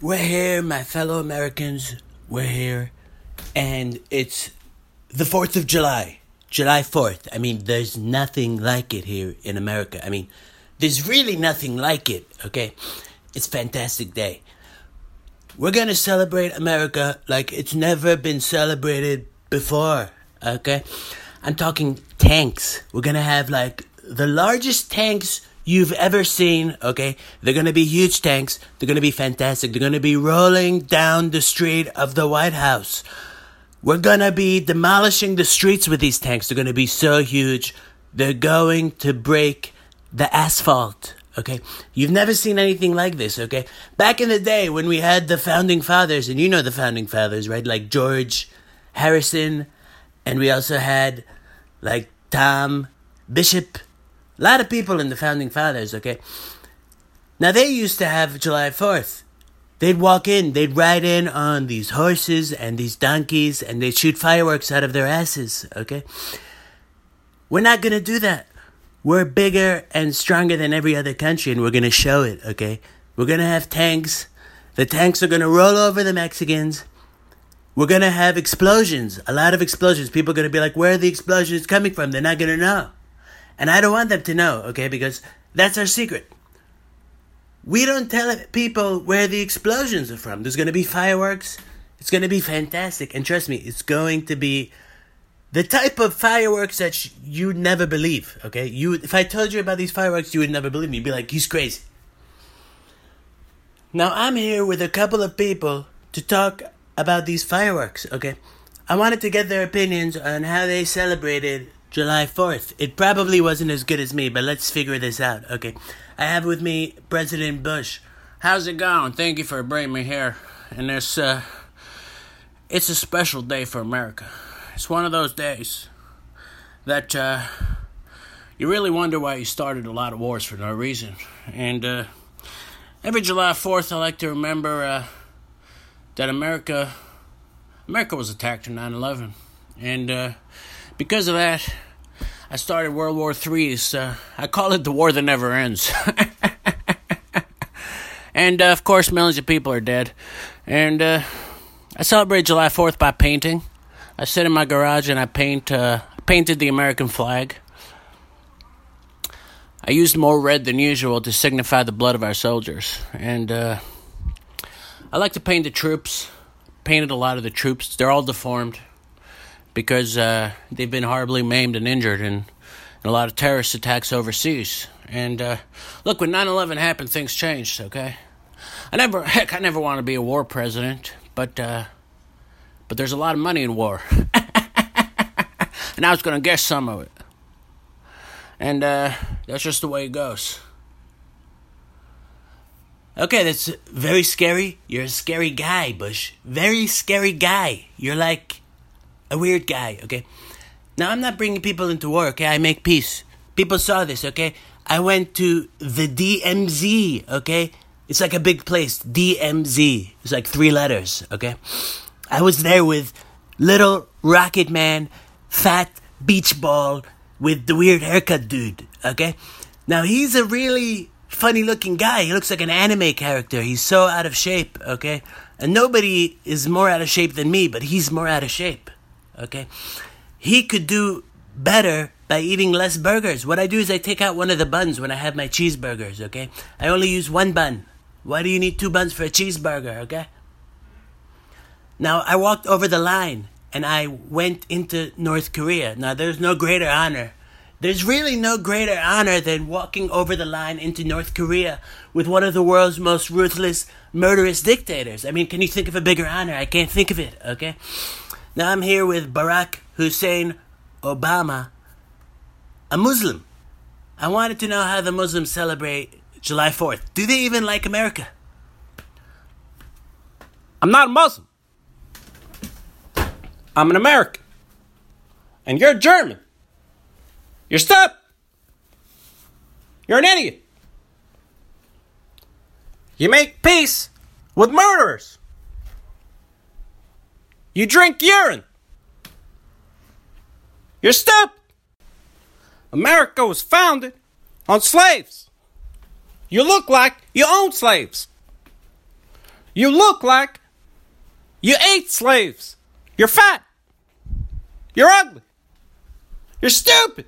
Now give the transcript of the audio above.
We're here, my fellow Americans. We're here. And it's the 4th of July. July 4th. I mean, there's nothing like it here in America. I mean, there's really nothing like it, okay? It's fantastic day. We're gonna celebrate America like it's never been celebrated before, okay? I'm talking tanks. We're gonna have like the largest tanks you've ever seen, okay? They're gonna be huge tanks. They're gonna be fantastic. They're gonna be rolling down the street of the White House. We're gonna be demolishing the streets with these tanks. They're gonna be so huge. They're going to break the asphalt. Okay, you've never seen anything like this. Okay, back in the day when we had the founding fathers, and you know the founding fathers, right? Like George Harrison, and we also had like Tom Bishop, a lot of people in the founding fathers. Okay, now they used to have July Fourth. They'd walk in, they'd ride in on these horses and these donkeys, and they'd shoot fireworks out of their asses. Okay, we're not gonna do that. We're bigger and stronger than every other country, and we're to show it, okay? We're to have tanks. The tanks are to roll over the Mexicans. We're to have explosions, a lot of explosions. People are to be like, where are the explosions coming from? They're not to know. And I don't want them to know, okay? Because that's our secret. We don't tell people where the explosions are from. There's going to be fireworks. It's going to be fantastic. And trust me, it's going to be the type of fireworks that sh- you'd never believe. Okay, you if I told you about these fireworks, you would never believe me. You'd be like, he's crazy. Now I'm here with a couple of people to talk about these fireworks. Okay, I wanted to get their opinions on how they celebrated July Fourth. It probably wasn't as good as me, but let's figure this out. Okay, I have with me President Bush. How's it going? Thank you for bringing me here. And this, uh, it's a special day for America. It's one of those days that uh, you really wonder why you started a lot of wars for no reason. And uh, every July 4th, I like to remember uh, that America America was attacked in 9 11. And uh, because of that, I started World War III. Uh, I call it the war that never ends. and uh, of course, millions of people are dead. And I celebrate July 4th by painting. I sit in my garage and I paint uh, painted the American flag. I used more red than usual to signify the blood of our soldiers, and uh, I like to paint the troops. Painted a lot of the troops. They're all deformed because uh, they've been horribly maimed and injured in, in, a lot of terrorist attacks overseas. And uh, look, when 9/11 happened, things changed. Okay, I never, heck, I never want to be a war president, but uh, but there's a lot of money in war. and I was going to guess some of it. And uh, that's just the way it goes. Okay, that's very scary. You're a scary guy, Bush. Very scary guy. You're like a weird guy, okay? Now, I'm not bringing people into war, okay? I make peace. People saw this, okay? I went to the DMZ, okay? It's like a big place, DMZ. It's like three letters, okay? I was there with little Rocket Man, fat beach ball with the weird haircut dude, okay? Now he's a really funny looking guy. He looks like an anime character. He's so out of shape, okay? And nobody is more out of shape than me, but he's more out of shape, okay? He could do better by eating less burgers. What I do is I take out one of the buns when I have my cheeseburgers, okay? I only use one bun. Why do you need two buns for a cheeseburger, okay? Now, I walked over the line and I went into North Korea. Now, there's no greater honor. There's really no greater honor than walking over the line into North Korea with one of the world's most ruthless, murderous dictators. I mean, can you think of a bigger honor? I can't think of it, okay? Now, I'm here with Barack Hussein Obama, a Muslim. I wanted to know how the Muslims celebrate July 4th. Do they even like America? I'm not a Muslim. I'm an American. And you're German. You're stupid. You're an idiot. You make peace with murderers. You drink urine. You're stupid. America was founded on slaves. You look like you own slaves. You look like you ate slaves. You're fat. You're ugly. You're stupid.